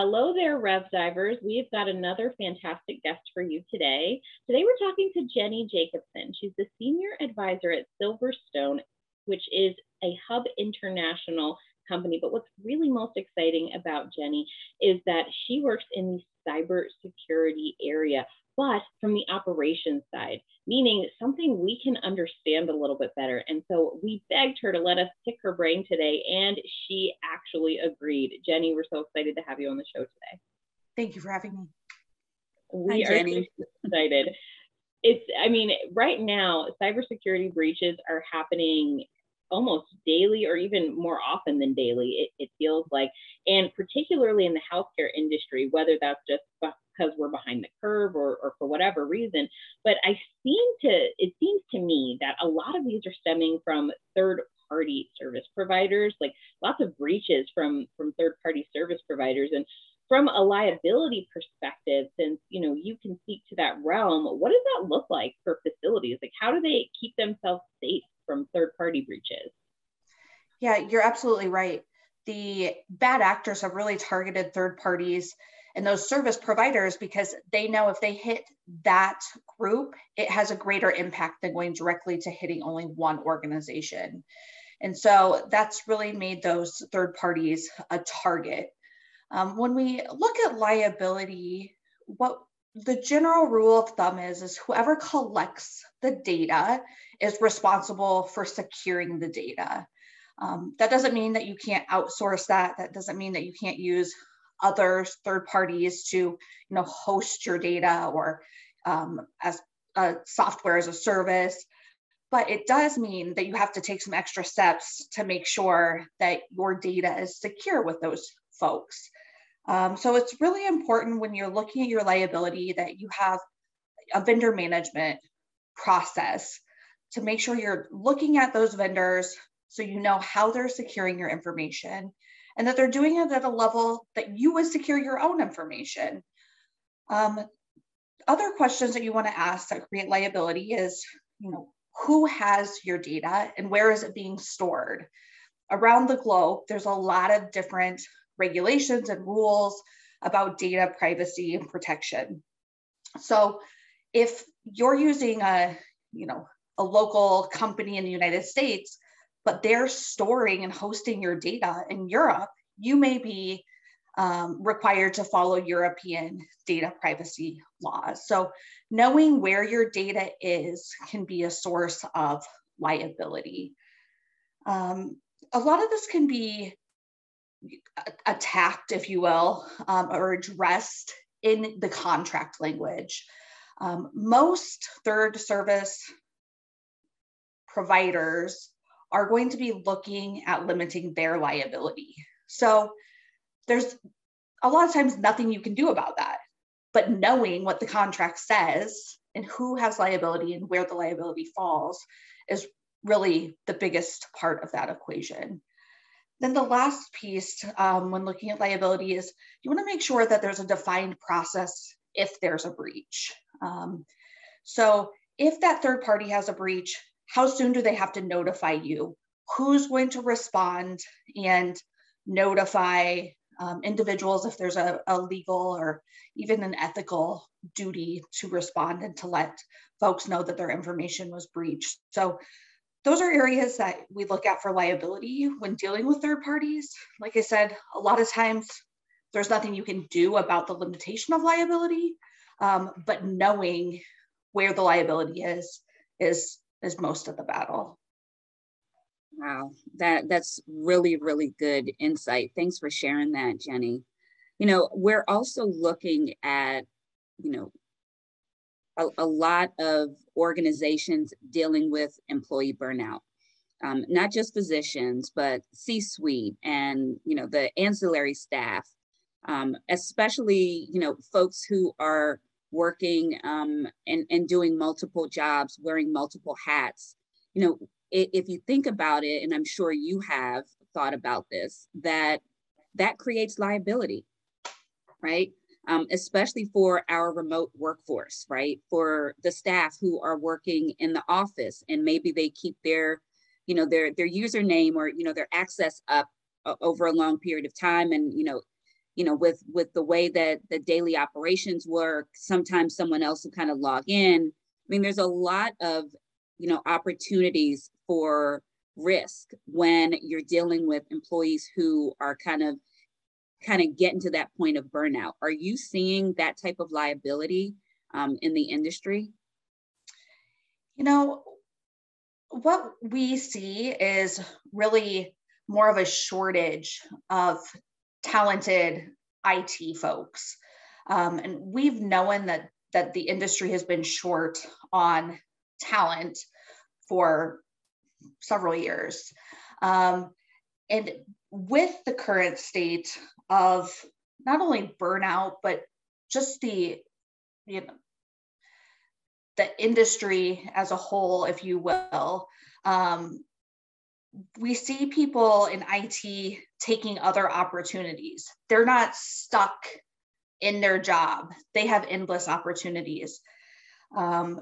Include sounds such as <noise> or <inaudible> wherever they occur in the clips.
Hello there, Rev Divers. We've got another fantastic guest for you today. Today we're talking to Jenny Jacobson. She's the Senior Advisor at Silverstone, which is a Hub International company. But what's really most exciting about Jenny is that she works in the cybersecurity area, but from the operations side, meaning something we can understand a little bit better. And so we begged her to let us pick her brain today, and she actually agreed. Jenny, we're so excited to have you on the show today. Thank you for having me. We Hi, are Jenny. excited. It's, I mean, right now, cybersecurity breaches are happening almost daily or even more often than daily, it, it feels like. And particularly in the healthcare industry, whether that's just because we're behind the curve or, or for whatever reason. But I seem to, it seems to me that a lot of these are stemming from third party service providers, like lots of breaches from, from third party service providers. And from a liability perspective, since you know you can speak to that realm, what does that look like for facilities? Like how do they keep themselves safe from third party breaches? Yeah, you're absolutely right. The bad actors have really targeted third parties and those service providers because they know if they hit that group, it has a greater impact than going directly to hitting only one organization. And so that's really made those third parties a target. Um, when we look at liability, what the general rule of thumb is is whoever collects the data is responsible for securing the data. Um, that doesn't mean that you can't outsource that. That doesn't mean that you can't use other third parties to you know host your data or um, as a software as a service but it does mean that you have to take some extra steps to make sure that your data is secure with those folks um, so it's really important when you're looking at your liability that you have a vendor management process to make sure you're looking at those vendors so you know how they're securing your information and that they're doing it at a level that you would secure your own information. Um, other questions that you want to ask that create liability is, you know, who has your data and where is it being stored? Around the globe, there's a lot of different regulations and rules about data privacy and protection. So if you're using a, you know, a local company in the United States, but they're storing and hosting your data in Europe, you may be um, required to follow European data privacy laws. So, knowing where your data is can be a source of liability. Um, a lot of this can be attacked, if you will, um, or addressed in the contract language. Um, most third service providers are going to be looking at limiting their liability. So there's a lot of times nothing you can do about that. But knowing what the contract says and who has liability and where the liability falls is really the biggest part of that equation. Then the last piece um, when looking at liability is you want to make sure that there's a defined process if there's a breach. Um, so if that third party has a breach, how soon do they have to notify you? Who's going to respond and notify um, individuals if there's a, a legal or even an ethical duty to respond and to let folks know that their information was breached. So those are areas that we look at for liability when dealing with third parties. Like I said, a lot of times there's nothing you can do about the limitation of liability, um, but knowing where the liability is is is most of the battle. Wow, that that's really really good insight. Thanks for sharing that, Jenny. You know, we're also looking at, you know, a, a lot of organizations dealing with employee burnout. Um, not just physicians, but C-suite and you know the ancillary staff, um, especially you know folks who are working um, and, and doing multiple jobs, wearing multiple hats. You know, if you think about it, and I'm sure you have thought about this, that that creates liability, right? Um, especially for our remote workforce, right? For the staff who are working in the office and maybe they keep their, you know, their their username or you know their access up uh, over a long period of time, and you know, you know with with the way that the daily operations work sometimes someone else will kind of log in i mean there's a lot of you know opportunities for risk when you're dealing with employees who are kind of kind of getting to that point of burnout are you seeing that type of liability um, in the industry you know what we see is really more of a shortage of talented IT folks. Um, and we've known that that the industry has been short on talent for several years. Um, and with the current state of not only burnout, but just the you know the industry as a whole, if you will, um, we see people in IT taking other opportunities. They're not stuck in their job, they have endless opportunities. Um,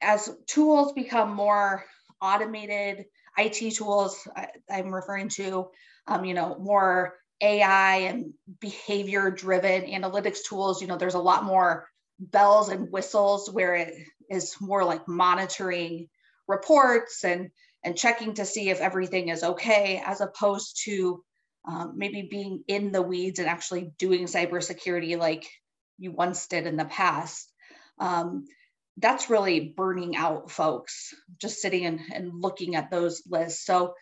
as tools become more automated, IT tools I, am referring to, um, you know, more AI and behavior driven analytics tools, you know, there's a lot more bells and whistles where it is more like monitoring reports and and checking to see if everything is okay, as opposed to um, maybe being in the weeds and actually doing cybersecurity like you once did in the past. Um, that's really burning out folks just sitting and, and looking at those lists. So,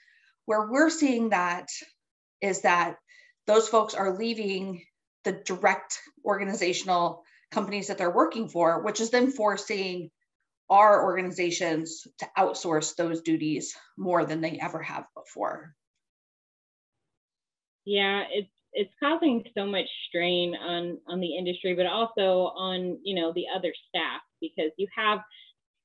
where we're seeing that is that those folks are leaving the direct organizational companies that they're working for, which is then forcing our organizations to outsource those duties more than they ever have before. Yeah, it's it's causing so much strain on on the industry, but also on you know the other staff because you have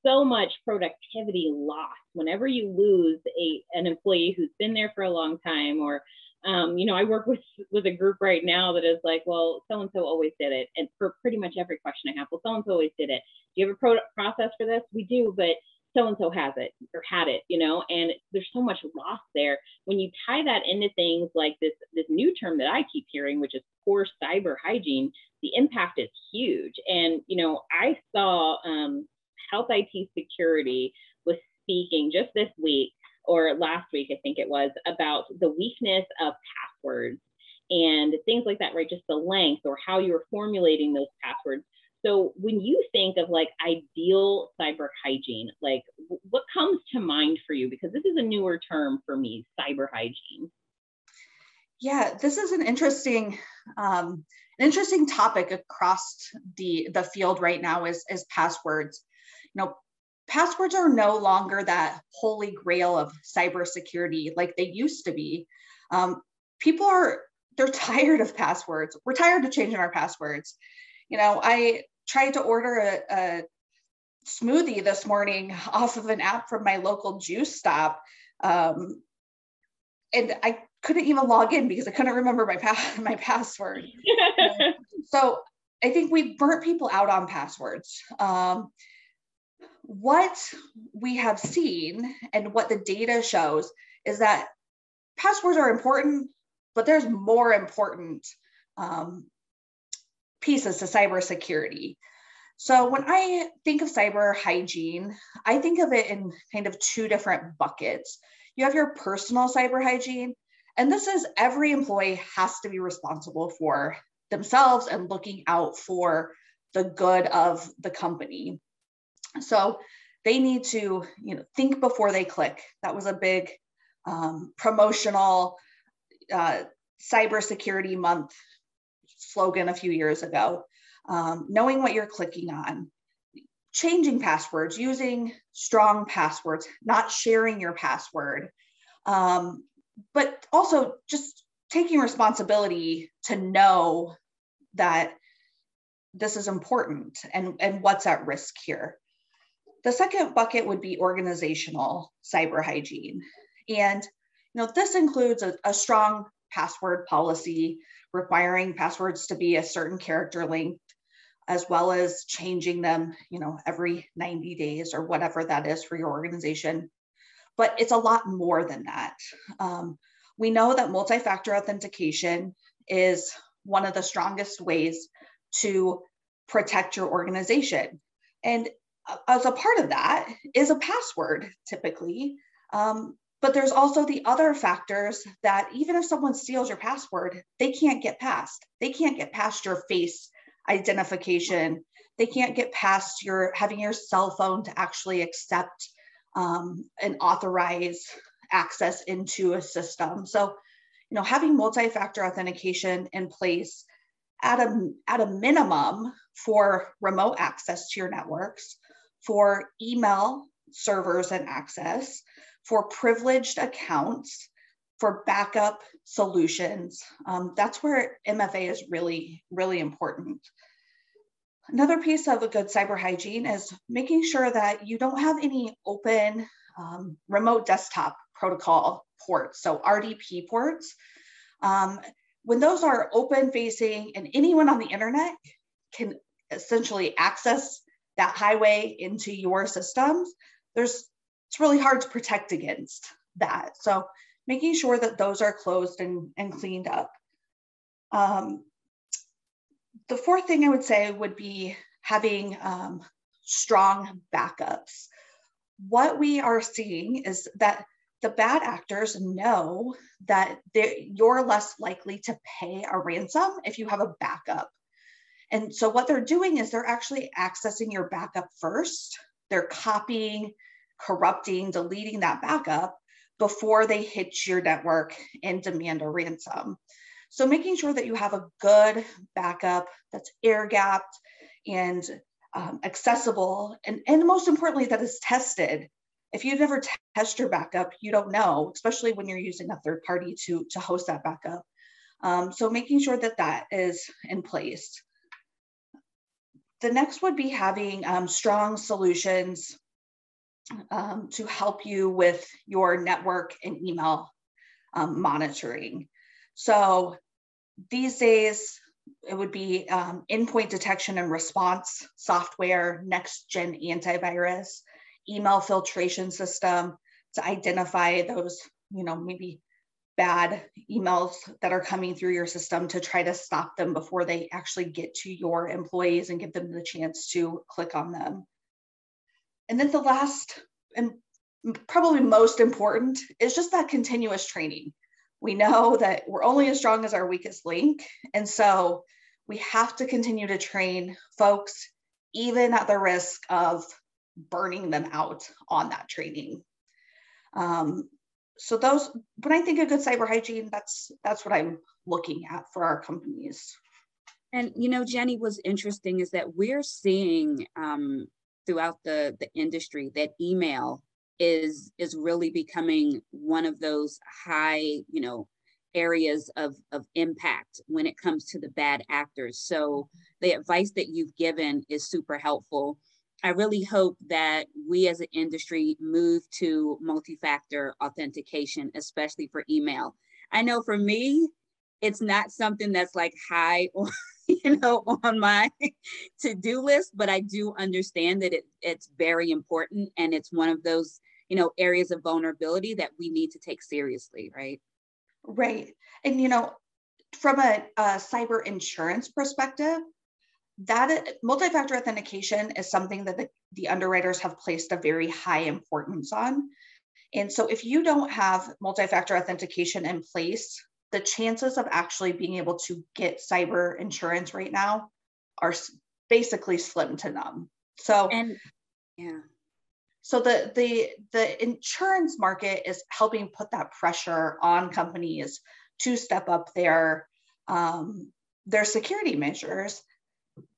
so much productivity lost whenever you lose a an employee who's been there for a long time or um, you know, I work with with a group right now that is like, well, so and so always did it, and for pretty much every question I have, well, so and so always did it. Do you have a pro- process for this? We do, but so and so has it or had it, you know, and there's so much loss there. When you tie that into things like this this new term that I keep hearing, which is poor cyber hygiene, the impact is huge. And you know, I saw um, Health IT Security was speaking just this week or last week, I think it was, about the weakness of passwords and things like that, right? Just the length or how you're formulating those passwords. So when you think of like ideal cyber hygiene, like what comes to mind for you? Because this is a newer term for me, cyber hygiene. Yeah, this is an interesting, um, an interesting topic across the the field right now is is passwords. You know, passwords are no longer that holy grail of cybersecurity like they used to be. Um, people are they're <laughs> tired of passwords. We're tired of changing our passwords. You know, I tried to order a, a smoothie this morning <laughs> off of an app from my local juice stop, um, and I couldn't even log in because I couldn't remember my pa- <laughs> my password. <laughs> so I think we've burnt people out on passwords. Um, what we have seen and what the data shows is that passwords are important, but there's more important um, pieces to cybersecurity. So when I think of cyber hygiene, I think of it in kind of two different buckets. You have your personal cyber hygiene, and this is every employee has to be responsible for themselves and looking out for the good of the company. So they need to, you know, think before they click. That was a big um, promotional uh, cybersecurity month slogan a few years ago. Um, knowing what you're clicking on, changing passwords, using strong passwords, not sharing your password, um, but also just taking responsibility to know that this is important and, and what's at risk here. The second bucket would be organizational cyber hygiene. And you know, this includes a, a strong password policy requiring passwords to be a certain character length as well as changing them, you know, every 90 days or whatever that is for your organization. But it's a lot more than that. Um, we know that multi-factor authentication is one of the strongest ways to protect your organization. And as a part of that is a password typically. Um, but there's also the other factors that even if someone steals your password, they can't get past. They can't get past your face identification. They can't get past your having your cell phone to actually accept um, and authorize access into a system. So, you know, having multi-factor authentication in place at a at a minimum for remote access to your networks, for email servers and access, for privileged accounts, for backup solutions. Um, that's where MFA is really, really important. Another piece of a good cyber hygiene is making sure that you don't have any open um, remote desktop protocol ports, so RDP ports. Um, when those are open facing and anyone on the internet can essentially access that highway into your systems, there's it's really hard to protect against that. So making sure that those are closed and, and cleaned up. Um, the fourth thing I would say would be having um, strong backups. What we are seeing is that the bad actors know that you're less likely to pay a ransom if you have a backup. And so what they're doing is they're actually accessing your backup first. They're copying corrupting, deleting that backup before they hit your network and demand a ransom. So making sure that you have a good backup that's air gapped and um, accessible, and, and most importantly, that is tested. If you've never t- test your backup, you don't know, especially when you're using a third party to, to host that backup. Um, so making sure that that is in place. The next would be having um, strong solutions um, to help you with your network and email um, monitoring. So these days, it would be um, endpoint detection and response software, next gen antivirus, email filtration system to identify those, you know, maybe bad emails that are coming through your system to try to stop them before they actually get to your employees and give them the chance to click on them. And then the last and probably most important is just that continuous training. We know that we're only as strong as our weakest link. And so we have to continue to train folks, even at the risk of burning them out on that training. Um, so those, when I think of good cyber hygiene, that's that's what I'm looking at for our companies. And you know, Jenny, was interesting is that we're seeing um, throughout the, the industry that email is is really becoming one of those high you know areas of of impact when it comes to the bad actors. So the advice that you've given is super helpful. I really hope that we as an industry move to multi-factor authentication especially for email. I know for me it's not something that's like high <laughs> you know on my <laughs> to-do list but i do understand that it, it's very important and it's one of those you know areas of vulnerability that we need to take seriously right? Right. And you know from a, a cyber insurance perspective that uh, multi-factor authentication is something that the, the underwriters have placed a very high importance on. And so if you don't have multi-factor authentication in place the chances of actually being able to get cyber insurance right now are basically slim to none. So, and yeah. So the the the insurance market is helping put that pressure on companies to step up their um, their security measures,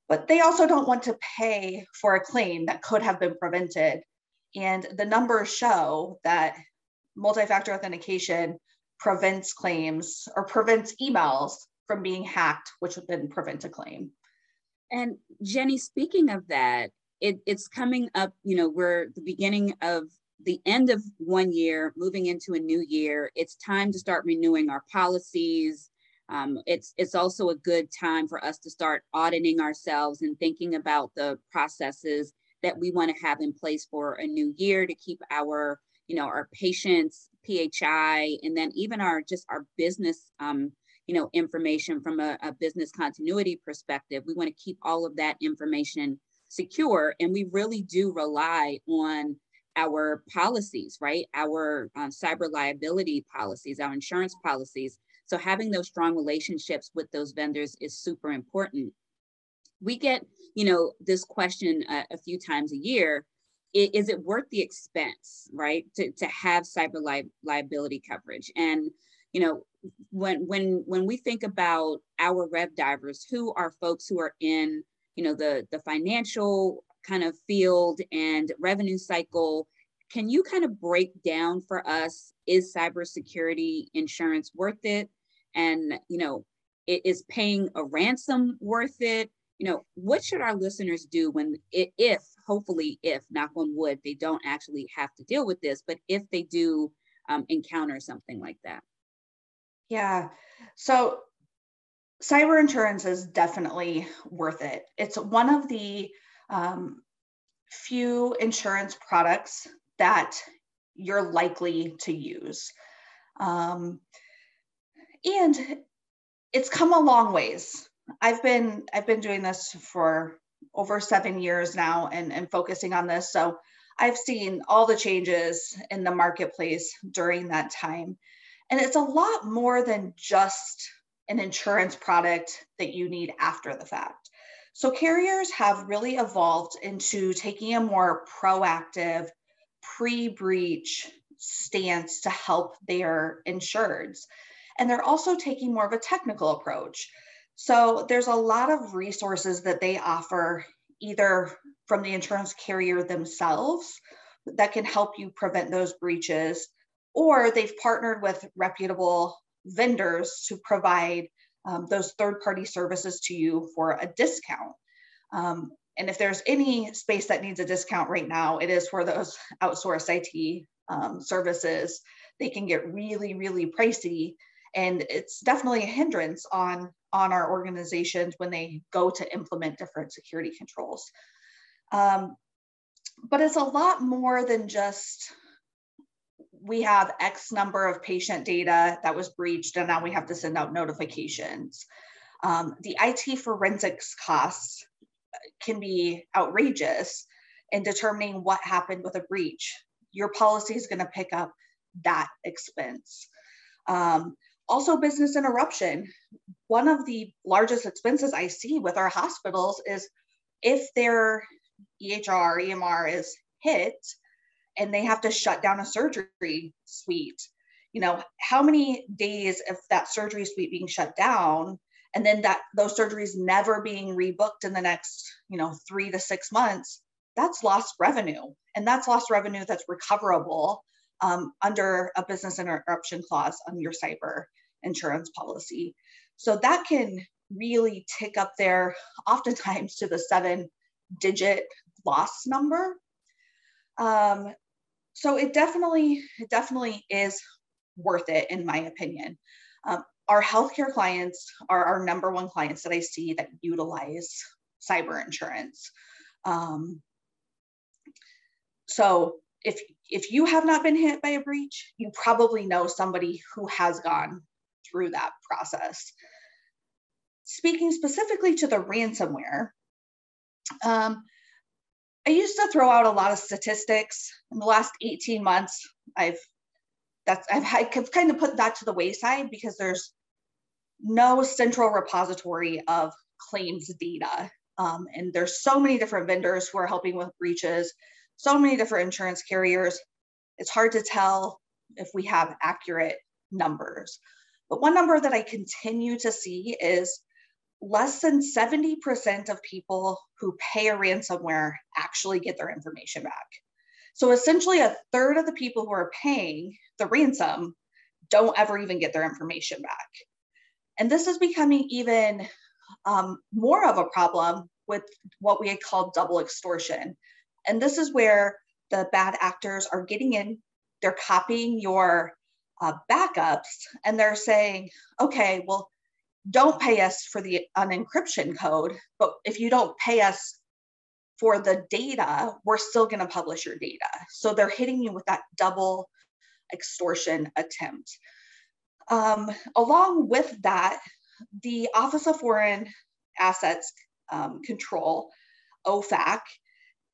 but they also don't want to pay for a claim that could have been prevented. And the numbers show that multi-factor authentication prevents claims or prevents emails from being hacked, which would then prevent a claim. And Jenny, speaking of that, it, it's coming up, you know, we're the beginning of the end of one year, moving into a new year. It's time to start renewing our policies. Um, it's it's also a good time for us to start auditing ourselves and thinking about the processes that we want to have in place for a new year to keep our you know our patients PHI, and then even our just our business, um, you know, information from a, a business continuity perspective. We want to keep all of that information secure. And we really do rely on our policies, right? Our um, cyber liability policies, our insurance policies. So having those strong relationships with those vendors is super important. We get, you know, this question a, a few times a year. Is it worth the expense, right, to, to have cyber li- liability coverage? And you know, when when when we think about our rev divers, who are folks who are in, you know, the the financial kind of field and revenue cycle, can you kind of break down for us is cybersecurity insurance worth it? And you know, is paying a ransom worth it? You know, what should our listeners do when if hopefully if knock on wood they don't actually have to deal with this, but if they do um, encounter something like that? Yeah. So cyber insurance is definitely worth it. It's one of the um, few insurance products that you're likely to use. Um, and it's come a long ways. I've been I've been doing this for over seven years now and, and focusing on this. So I've seen all the changes in the marketplace during that time. And it's a lot more than just an insurance product that you need after the fact. So carriers have really evolved into taking a more proactive, pre breach stance to help their insureds. And they're also taking more of a technical approach. So there's a lot of resources that they offer either from the insurance carrier themselves that can help you prevent those breaches or they've partnered with reputable vendors to provide um, those third party services to you for a discount. Um, and if there's any space that needs a discount right now, it is for those outsourced IT um, services. They can get really, really pricey. And it's definitely a hindrance on, on our organizations when they go to implement different security controls. Um, but it's a lot more than just we have X number of patient data that was breached, and now we have to send out notifications. Um, the IT forensics costs can be outrageous in determining what happened with a breach. Your policy is going to pick up that expense. Um, also, business interruption. One of the largest expenses I see with our hospitals is if their EHR, EMR is hit, and they have to shut down a surgery suite you know how many days of that surgery suite being shut down and then that those surgeries never being rebooked in the next you know three to six months that's lost revenue and that's lost revenue that's recoverable um, under a business interruption clause on your cyber insurance policy so that can really tick up there oftentimes to the seven digit loss number um, so it definitely, it definitely is worth it in my opinion. Um, our healthcare clients are our number one clients that I see that utilize cyber insurance. Um, so if if you have not been hit by a breach, you probably know somebody who has gone through that process. Speaking specifically to the ransomware, um, I used to throw out a lot of statistics. In the last 18 months, I've that's I've, I've kind of put that to the wayside because there's no central repository of claims data. Um, and there's so many different vendors who are helping with breaches, so many different insurance carriers. It's hard to tell if we have accurate numbers. But one number that I continue to see is less than 70% of people who pay a ransomware actually get their information back. So essentially, a third of the people who are paying the ransom don't ever even get their information back. And this is becoming even um, more of a problem with what we call double extortion. And this is where the bad actors are getting in, they're copying your uh, backups, and they're saying, okay, well, don't pay us for the unencryption code, but if you don't pay us for the data, we're still going to publish your data. So they're hitting you with that double extortion attempt. Um, along with that, the Office of Foreign Assets um, Control, OFAC,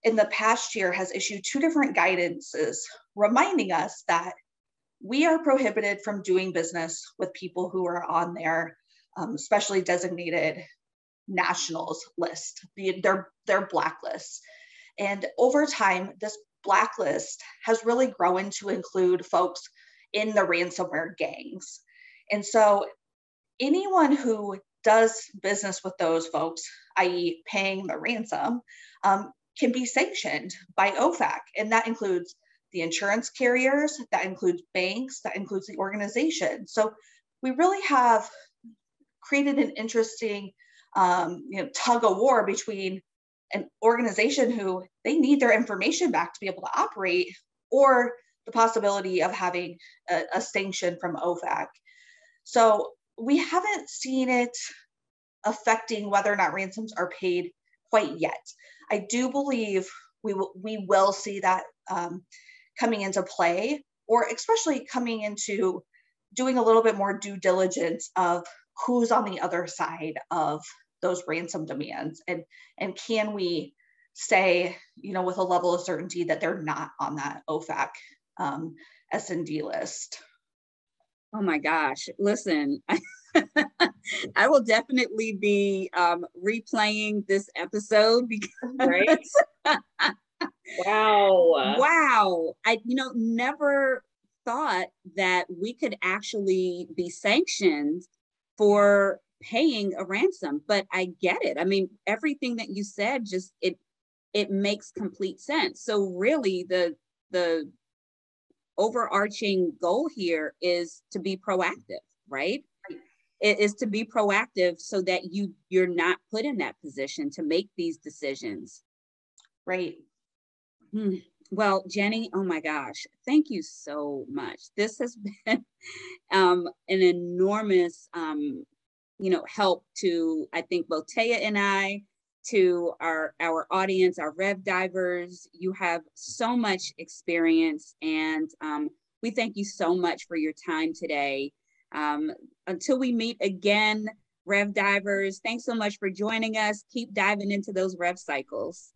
in the past year has issued two different guidances reminding us that we are prohibited from doing business with people who are on their um, specially designated nationals list, their, their blacklists. And over time, this blacklist has really grown to include folks in the ransomware gangs. And so anyone who does business with those folks, i.e., paying the ransom, um, can be sanctioned by OFAC. And that includes the insurance carriers, that includes banks, that includes the organization. So we really have created an interesting um, you know, tug of war between an organization who they need their information back to be able to operate or the possibility of having a, a sanction from OFAC. So we haven't seen it affecting whether or not ransoms are paid quite yet. I do believe we will, we will see that um, coming into play, or especially coming into doing a little bit more due diligence of who's on the other side of those ransom demands. And and can we say you know with a level of certainty that they're not on that ofac um, s&d list? Oh my gosh. Listen <laughs> I will definitely be um, replaying this episode because right? <laughs> wow. Wow. I, you know, never thought that we could actually be sanctioned for paying a ransom, but I get it. I mean, everything that you said just it it makes complete sense. So really the the overarching goal here is to be proactive, right? It is to be proactive so that you you're not put in that position to make these decisions. Right. Hmm. Well, Jenny, oh my gosh, thank you so much. This has <laughs> been um, an enormous, um, you know, help to I think both Taya and I, to our our audience, our Rev divers. You have so much experience, and um, we thank you so much for your time today. Um, until we meet again, Rev divers, thanks so much for joining us. Keep diving into those Rev cycles.